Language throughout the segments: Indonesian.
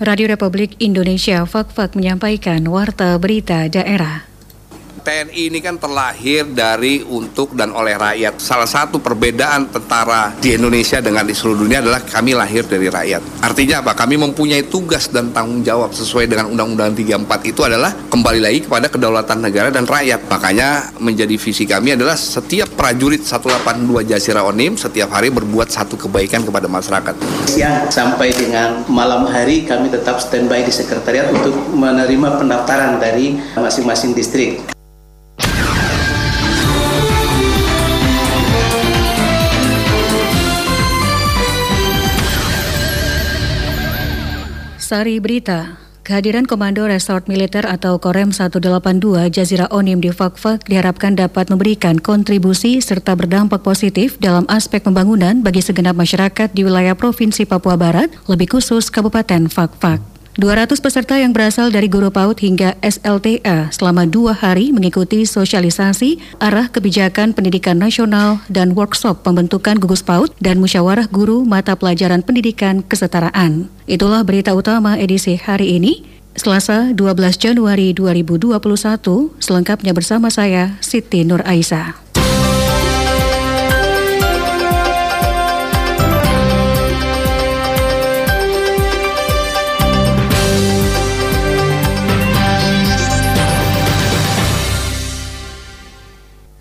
Radio Republik Indonesia Fak-Fak menyampaikan Warta Berita Daerah. TNI ini kan terlahir dari, untuk, dan oleh rakyat. Salah satu perbedaan tentara di Indonesia dengan di seluruh dunia adalah kami lahir dari rakyat. Artinya apa? Kami mempunyai tugas dan tanggung jawab sesuai dengan Undang-Undang 34 itu adalah kembali lagi kepada kedaulatan negara dan rakyat. Makanya menjadi visi kami adalah setiap prajurit 182 Jasira Onim setiap hari berbuat satu kebaikan kepada masyarakat. Siang sampai dengan malam hari kami tetap standby di sekretariat untuk menerima pendaftaran dari masing-masing distrik. Sari Berita, kehadiran Komando Resort Militer atau Korem 182 Jazira Onim di Fakfak diharapkan dapat memberikan kontribusi serta berdampak positif dalam aspek pembangunan bagi segenap masyarakat di wilayah Provinsi Papua Barat, lebih khusus Kabupaten Fakfak. 200 peserta yang berasal dari guru PAUD hingga SLTA selama dua hari mengikuti sosialisasi arah kebijakan pendidikan nasional dan workshop pembentukan gugus PAUD dan musyawarah guru mata pelajaran pendidikan kesetaraan. Itulah berita utama edisi hari ini, Selasa 12 Januari 2021, selengkapnya bersama saya Siti Nur Aisyah.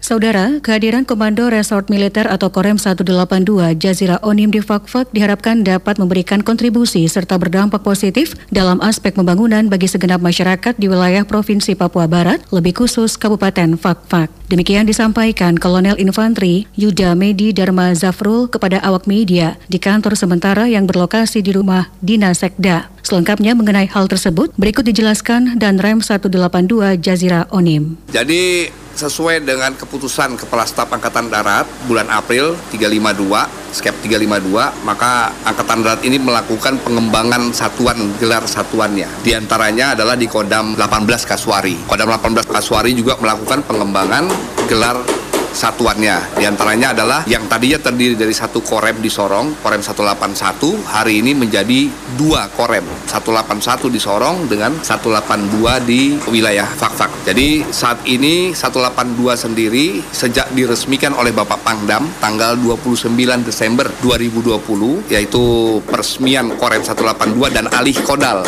Saudara, kehadiran Komando Resort Militer atau Korem 182 Jazira Onim di Fakfak diharapkan dapat memberikan kontribusi serta berdampak positif dalam aspek pembangunan bagi segenap masyarakat di wilayah Provinsi Papua Barat, lebih khusus Kabupaten Fakfak. Demikian disampaikan Kolonel Infantri Yuda Medi Dharma Zafrul kepada awak media di kantor sementara yang berlokasi di rumah Dinas Sekda. Selengkapnya mengenai hal tersebut, berikut dijelaskan dan Rem 182 Jazira Onim. Jadi sesuai dengan keputusan Kepala Staf Angkatan Darat bulan April 352, SKEP 352, maka Angkatan Darat ini melakukan pengembangan satuan gelar satuannya. Di antaranya adalah di Kodam 18 Kaswari. Kodam 18 Kaswari juga melakukan pengembangan gelar satuannya. Di antaranya adalah yang tadinya terdiri dari satu korem di Sorong, korem 181, hari ini menjadi dua korem. 181 di Sorong dengan 182 di wilayah Fakfak. Jadi saat ini 182 sendiri sejak diresmikan oleh Bapak Pangdam tanggal 29 Desember 2020 yaitu peresmian korem 182 dan alih kodal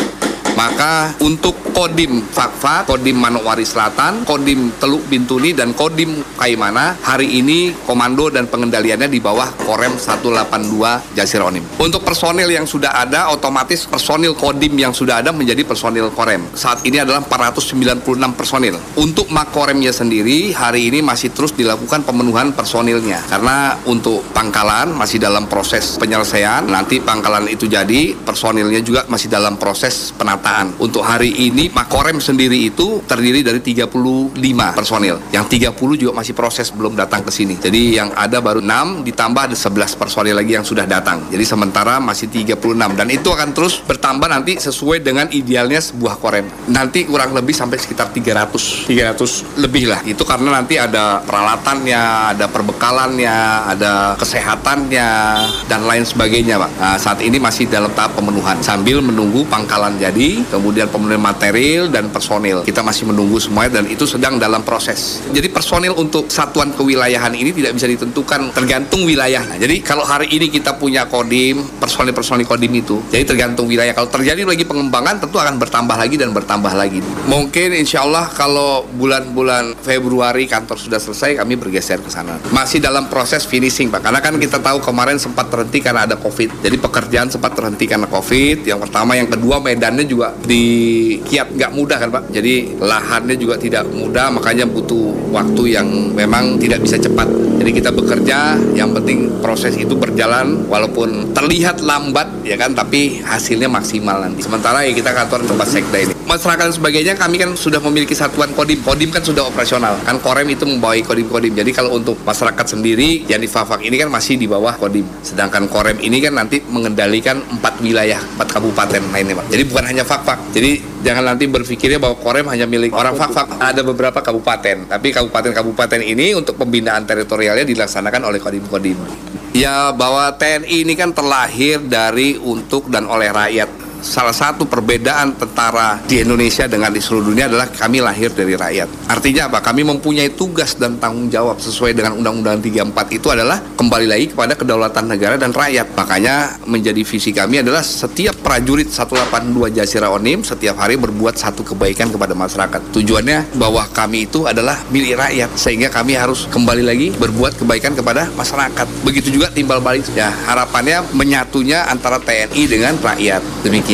maka untuk Kodim Fakfa, Kodim Manokwari Selatan, Kodim Teluk Bintuni, dan Kodim Kaimana hari ini komando dan pengendaliannya di bawah Korem 182 Jasir Onim. Untuk personil yang sudah ada, otomatis personil Kodim yang sudah ada menjadi personil Korem. Saat ini adalah 496 personil. Untuk Makoremnya sendiri, hari ini masih terus dilakukan pemenuhan personilnya. Karena untuk pangkalan masih dalam proses penyelesaian, nanti pangkalan itu jadi, personilnya juga masih dalam proses penataan Untuk hari ini Makorem sendiri itu terdiri dari 35 personil. Yang 30 juga masih proses belum datang ke sini. Jadi yang ada baru 6 ditambah ada 11 personil lagi yang sudah datang. Jadi sementara masih 36 dan itu akan terus bertambah nanti sesuai dengan idealnya sebuah korem. Nanti kurang lebih sampai sekitar 300. 300 lebih lah. Itu karena nanti ada peralatannya, ada perbekalannya, ada kesehatannya dan lain sebagainya, Pak. Nah, saat ini masih dalam tahap pemenuhan sambil menunggu pangkalan jadi kemudian pemenuhan material dan personil. Kita masih menunggu semuanya dan itu sedang dalam proses. Jadi personil untuk satuan kewilayahan ini tidak bisa ditentukan tergantung wilayah. Nah, jadi kalau hari ini kita punya kodim, personil-personil kodim itu, jadi tergantung wilayah. Kalau terjadi lagi pengembangan tentu akan bertambah lagi dan bertambah lagi. Mungkin insya Allah kalau bulan-bulan Februari kantor sudah selesai kami bergeser ke sana. Masih dalam proses finishing Pak, karena kan kita tahu kemarin sempat terhenti karena ada COVID. Jadi pekerjaan sempat terhenti karena COVID. Yang pertama, yang kedua medannya juga juga di kiat nggak mudah kan Pak. Jadi lahannya juga tidak mudah, makanya butuh waktu yang memang tidak bisa cepat. Jadi kita bekerja, yang penting proses itu berjalan walaupun terlihat lambat ya kan, tapi hasilnya maksimal nanti. Sementara ya kita kantor tempat sekda ini. Masyarakat dan sebagainya kami kan sudah memiliki satuan kodim. Kodim kan sudah operasional. Kan Korem itu membawa kodim-kodim. Jadi kalau untuk masyarakat sendiri yang di Fafak ini kan masih di bawah kodim. Sedangkan Korem ini kan nanti mengendalikan empat wilayah, empat kabupaten lainnya Pak. Jadi bukan hanya Fak-Fak. Jadi jangan nanti berpikirnya bahwa Korem hanya milik orang Fak-Fak. Ada beberapa kabupaten, tapi kabupaten-kabupaten ini untuk pembinaan teritorialnya dilaksanakan oleh Kodim-Kodim. Ya bahwa TNI ini kan terlahir dari untuk dan oleh rakyat salah satu perbedaan tentara di Indonesia dengan di seluruh dunia adalah kami lahir dari rakyat. Artinya apa? Kami mempunyai tugas dan tanggung jawab sesuai dengan Undang-Undang 34 itu adalah kembali lagi kepada kedaulatan negara dan rakyat. Makanya menjadi visi kami adalah setiap prajurit 182 Jasira Onim setiap hari berbuat satu kebaikan kepada masyarakat. Tujuannya bahwa kami itu adalah milik rakyat sehingga kami harus kembali lagi berbuat kebaikan kepada masyarakat. Begitu juga timbal balik ya harapannya menyatunya antara TNI dengan rakyat. Demikian.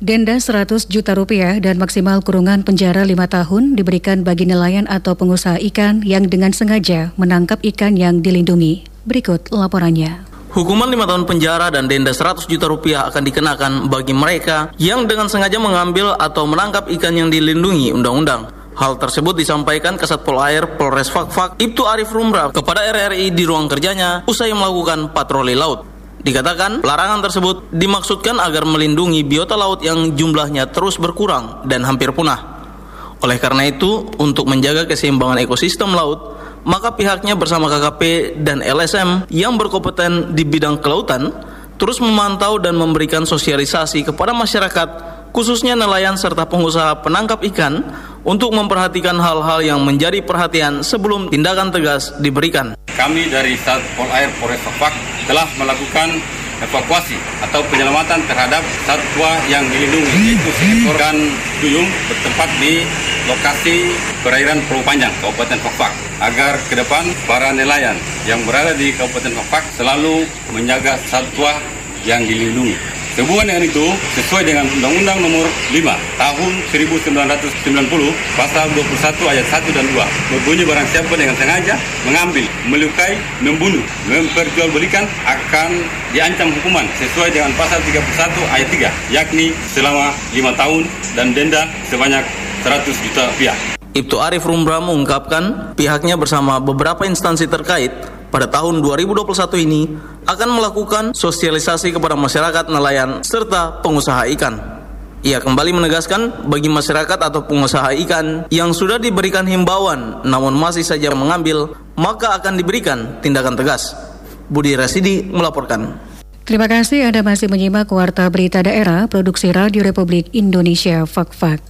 Denda 100 juta rupiah dan maksimal kurungan penjara 5 tahun diberikan bagi nelayan atau pengusaha ikan yang dengan sengaja menangkap ikan yang dilindungi. Berikut laporannya. Hukuman 5 tahun penjara dan denda 100 juta rupiah akan dikenakan bagi mereka yang dengan sengaja mengambil atau menangkap ikan yang dilindungi undang-undang. Hal tersebut disampaikan Kasat Pol Air Polres Fakfak Ibtu Arif Rumra kepada RRI di ruang kerjanya usai melakukan patroli laut. Dikatakan larangan tersebut dimaksudkan agar melindungi biota laut yang jumlahnya terus berkurang dan hampir punah. Oleh karena itu, untuk menjaga keseimbangan ekosistem laut, maka pihaknya bersama KKP dan LSM yang berkompeten di bidang kelautan terus memantau dan memberikan sosialisasi kepada masyarakat khususnya nelayan serta pengusaha penangkap ikan untuk memperhatikan hal-hal yang menjadi perhatian sebelum tindakan tegas diberikan. Kami dari Satpol Air Polres Fak telah melakukan evakuasi atau penyelamatan terhadap satwa yang dilindungi yaitu seekor dan duyung bertempat di lokasi perairan Pulau Panjang, Kabupaten Fakfak agar ke depan para nelayan yang berada di Kabupaten Fakfak selalu menjaga satwa yang dilindungi. Sehubungan dengan itu, sesuai dengan Undang-Undang Nomor 5 Tahun 1990, Pasal 21 Ayat 1 dan 2, berbunyi barang siapa dengan sengaja mengambil, melukai, membunuh, memperjualbelikan akan diancam hukuman sesuai dengan Pasal 31 Ayat 3, yakni selama 5 tahun dan denda sebanyak 100 juta rupiah. Ibtu Arif Rumra mengungkapkan pihaknya bersama beberapa instansi terkait pada tahun 2021 ini akan melakukan sosialisasi kepada masyarakat nelayan serta pengusaha ikan. Ia kembali menegaskan bagi masyarakat atau pengusaha ikan yang sudah diberikan himbauan namun masih saja mengambil, maka akan diberikan tindakan tegas. Budi Rasidi melaporkan. Terima kasih Anda masih menyimak Warta Berita Daerah Produksi Radio Republik Indonesia Fak-Fak.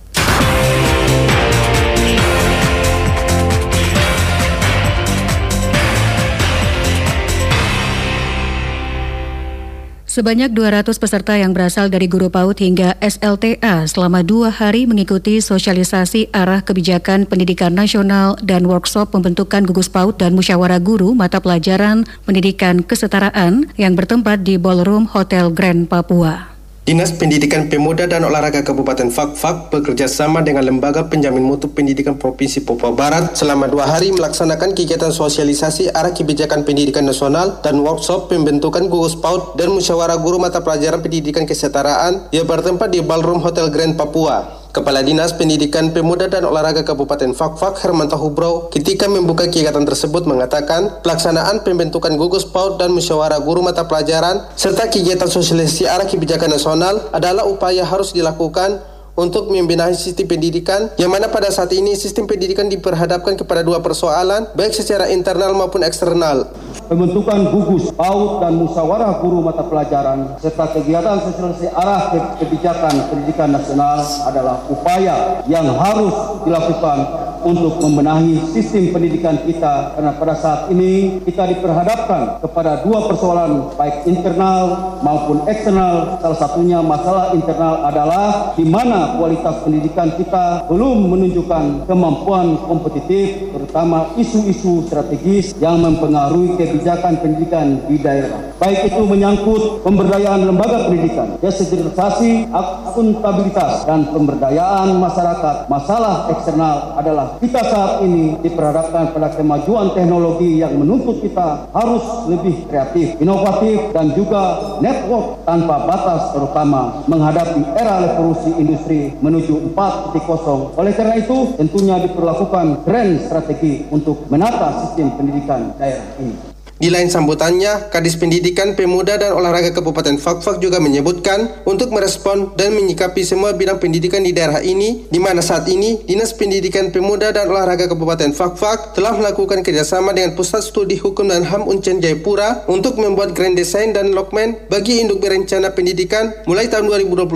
Sebanyak 200 peserta yang berasal dari guru PAUD hingga SLTA selama dua hari mengikuti sosialisasi arah kebijakan pendidikan nasional dan workshop pembentukan gugus PAUD dan musyawarah guru mata pelajaran pendidikan kesetaraan yang bertempat di Ballroom Hotel Grand Papua. Dinas Pendidikan Pemuda dan Olahraga Kabupaten Fakfak bekerja sama dengan Lembaga Penjamin Mutu Pendidikan Provinsi Papua Barat selama dua hari melaksanakan kegiatan sosialisasi arah kebijakan pendidikan nasional dan workshop pembentukan gugus PAUD dan musyawarah guru mata pelajaran pendidikan kesetaraan yang bertempat di Ballroom Hotel Grand Papua. Kepala Dinas Pendidikan Pemuda dan Olahraga Kabupaten Fakfak Hermanto Hubrau ketika membuka kegiatan tersebut mengatakan pelaksanaan pembentukan gugus PAUD dan musyawarah guru mata pelajaran serta kegiatan sosialisasi arah kebijakan nasional adalah upaya harus dilakukan untuk membenahi sistem pendidikan yang mana pada saat ini sistem pendidikan diperhadapkan kepada dua persoalan baik secara internal maupun eksternal. Pembentukan gugus PAUD dan musyawarah guru mata pelajaran serta kegiatan sosialisasi arah kebijakan pendidikan nasional adalah upaya yang harus dilakukan untuk membenahi sistem pendidikan kita karena pada saat ini kita diperhadapkan kepada dua persoalan baik internal maupun eksternal. Salah satunya masalah internal adalah di mana kualitas pendidikan kita belum menunjukkan kemampuan kompetitif terutama isu-isu strategis yang mempengaruhi kebijakan pendidikan di daerah baik itu menyangkut pemberdayaan lembaga pendidikan desentralisasi akuntabilitas dan pemberdayaan masyarakat masalah eksternal adalah kita saat ini diperhadapkan pada kemajuan teknologi yang menuntut kita harus lebih kreatif, inovatif, dan juga network tanpa batas terutama menghadapi era revolusi industri menuju 4.0. Oleh karena itu, tentunya diperlakukan grand strategi untuk menata sistem pendidikan daerah ini. Di lain sambutannya, Kadis Pendidikan, Pemuda dan Olahraga Kabupaten Fakfak juga menyebutkan untuk merespon dan menyikapi semua bidang pendidikan di daerah ini, di mana saat ini Dinas Pendidikan, Pemuda dan Olahraga Kabupaten Fakfak telah melakukan kerjasama dengan Pusat Studi Hukum dan HAM Uncen Jayapura untuk membuat grand design dan lokmen bagi induk berencana pendidikan mulai tahun 2021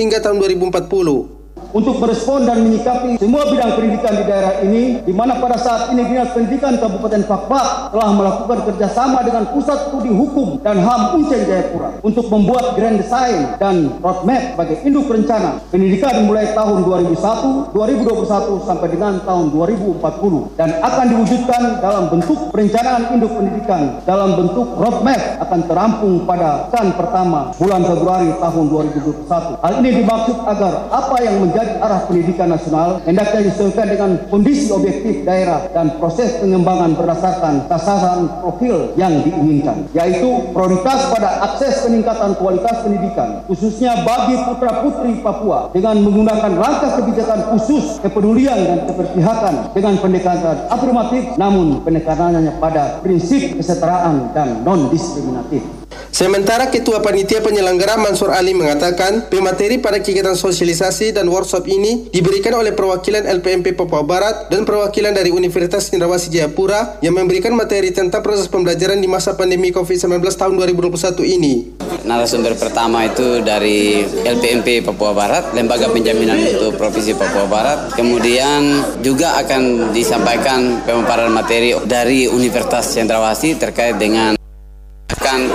hingga tahun 2040 untuk merespon dan menyikapi semua bidang pendidikan di daerah ini, di mana pada saat ini Dinas Pendidikan Kabupaten Fakfak telah melakukan kerjasama dengan Pusat Studi Hukum dan HAM Uncen Jayapura untuk membuat grand design dan roadmap bagi induk rencana pendidikan mulai tahun 2001, 2021 sampai dengan tahun 2040 dan akan diwujudkan dalam bentuk perencanaan induk pendidikan dalam bentuk roadmap akan terampung pada tahun pertama bulan Februari tahun 2021. Hal ini dimaksud agar apa yang menjadi menjadi arah pendidikan nasional hendaknya disesuaikan dengan kondisi objektif daerah dan proses pengembangan berdasarkan sasaran profil yang diinginkan, yaitu prioritas pada akses peningkatan kualitas pendidikan, khususnya bagi putra-putri Papua dengan menggunakan langkah kebijakan khusus kepedulian dan keberpihakan dengan pendekatan afirmatif namun penekanannya pada prinsip kesetaraan dan non-diskriminatif. Sementara Ketua Panitia Penyelenggara Mansur Ali mengatakan, pemateri pada kegiatan sosialisasi dan workshop ini diberikan oleh perwakilan LPMP Papua Barat dan perwakilan dari Universitas Cendrawasih Jayapura yang memberikan materi tentang proses pembelajaran di masa pandemi COVID-19 tahun 2021 ini. Narasumber pertama itu dari LPMP Papua Barat, Lembaga Penjaminan untuk Provinsi Papua Barat. Kemudian juga akan disampaikan pemaparan materi dari Universitas Cendrawasih terkait dengan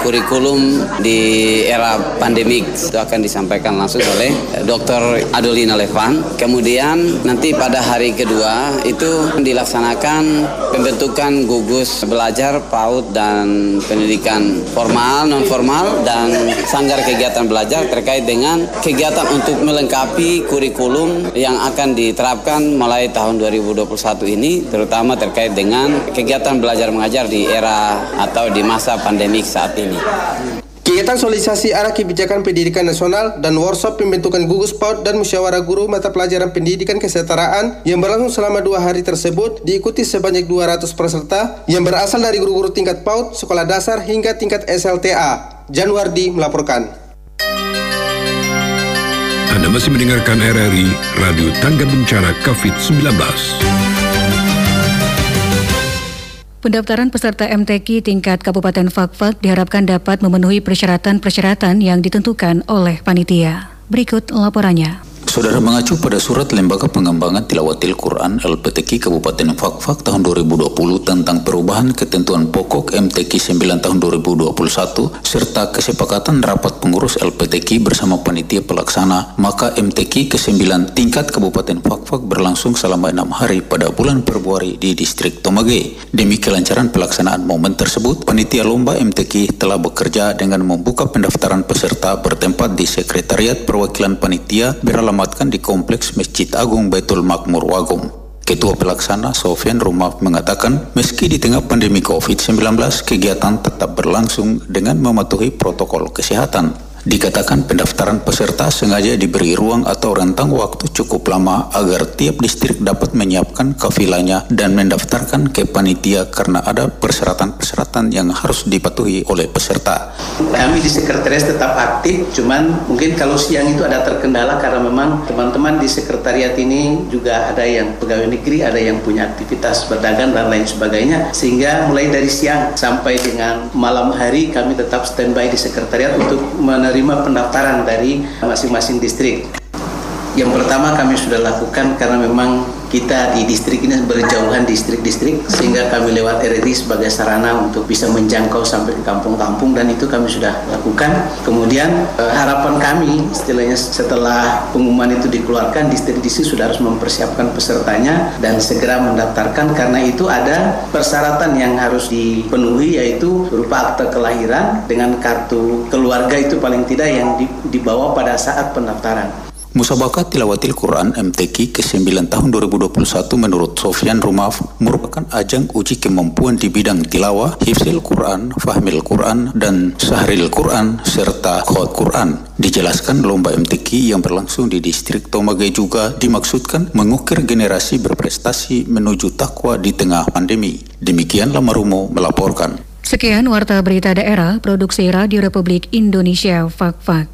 kurikulum di era pandemik itu akan disampaikan langsung oleh Dr. Adolina Levan. Kemudian nanti pada hari kedua itu dilaksanakan pembentukan gugus belajar PAUD dan pendidikan formal, non formal dan sanggar kegiatan belajar terkait dengan kegiatan untuk melengkapi kurikulum yang akan diterapkan mulai tahun 2021 ini terutama terkait dengan kegiatan belajar mengajar di era atau di masa pandemik saat saat ini. Kegiatan sosialisasi arah kebijakan pendidikan nasional dan workshop pembentukan gugus PAUD dan musyawarah guru mata pelajaran pendidikan kesetaraan yang berlangsung selama dua hari tersebut diikuti sebanyak 200 peserta yang berasal dari guru-guru tingkat PAUD, sekolah dasar hingga tingkat SLTA. Januardi melaporkan. Anda masih mendengarkan RRI Radio Tangga Bencana COVID-19. Pendaftaran peserta MTQ tingkat Kabupaten Fakfak diharapkan dapat memenuhi persyaratan-persyaratan yang ditentukan oleh panitia. Berikut laporannya. Saudara mengacu pada surat Lembaga Pengembangan Tilawatil Quran LPTQ Kabupaten Fakfak tahun 2020 tentang perubahan ketentuan pokok MTQ 9 tahun 2021 serta kesepakatan rapat pengurus LPTQ bersama panitia pelaksana, maka MTQ ke-9 tingkat Kabupaten Fakfak berlangsung selama enam hari pada bulan Februari di distrik Tomage. Demi kelancaran pelaksanaan momen tersebut, panitia lomba MTQ telah bekerja dengan membuka pendaftaran peserta bertempat di Sekretariat Perwakilan Panitia beralamat ditempatkan di Kompleks Masjid Agung Baitul Makmur Wagum. Ketua Pelaksana Sofian Rumaf mengatakan, meski di tengah pandemi COVID-19, kegiatan tetap berlangsung dengan mematuhi protokol kesehatan. Dikatakan pendaftaran peserta sengaja diberi ruang atau rentang waktu cukup lama agar tiap distrik dapat menyiapkan kafilanya dan mendaftarkan ke panitia karena ada persyaratan-persyaratan yang harus dipatuhi oleh peserta. Kami di sekretariat tetap aktif, cuman mungkin kalau siang itu ada terkendala karena memang teman-teman di sekretariat ini juga ada yang pegawai negeri, ada yang punya aktivitas berdagang dan lain sebagainya, sehingga mulai dari siang sampai dengan malam hari kami tetap standby di sekretariat untuk menerima menerima pendaftaran dari masing-masing distrik. Yang pertama kami sudah lakukan karena memang kita di distrik ini berjauhan distrik-distrik sehingga kami lewat RRI sebagai sarana untuk bisa menjangkau sampai ke kampung-kampung dan itu kami sudah lakukan. Kemudian eh, harapan kami istilahnya setelah pengumuman itu dikeluarkan distrik-distrik sudah harus mempersiapkan pesertanya dan segera mendaftarkan karena itu ada persyaratan yang harus dipenuhi yaitu berupa akte kelahiran dengan kartu keluarga itu paling tidak yang dibawa pada saat pendaftaran. Musabakat Tilawatil Quran MTQ ke-9 tahun 2021 menurut Sofyan Rumaf merupakan ajang uji kemampuan di bidang tilawah, hifzil Quran, fahmil Quran, dan sahril Quran, serta khot Quran. Dijelaskan lomba MTQ yang berlangsung di distrik Tomage juga dimaksudkan mengukir generasi berprestasi menuju takwa di tengah pandemi. Demikian Lamarumo melaporkan. Sekian Warta Berita Daerah, Produksi Radio Republik Indonesia, Fak-Fak.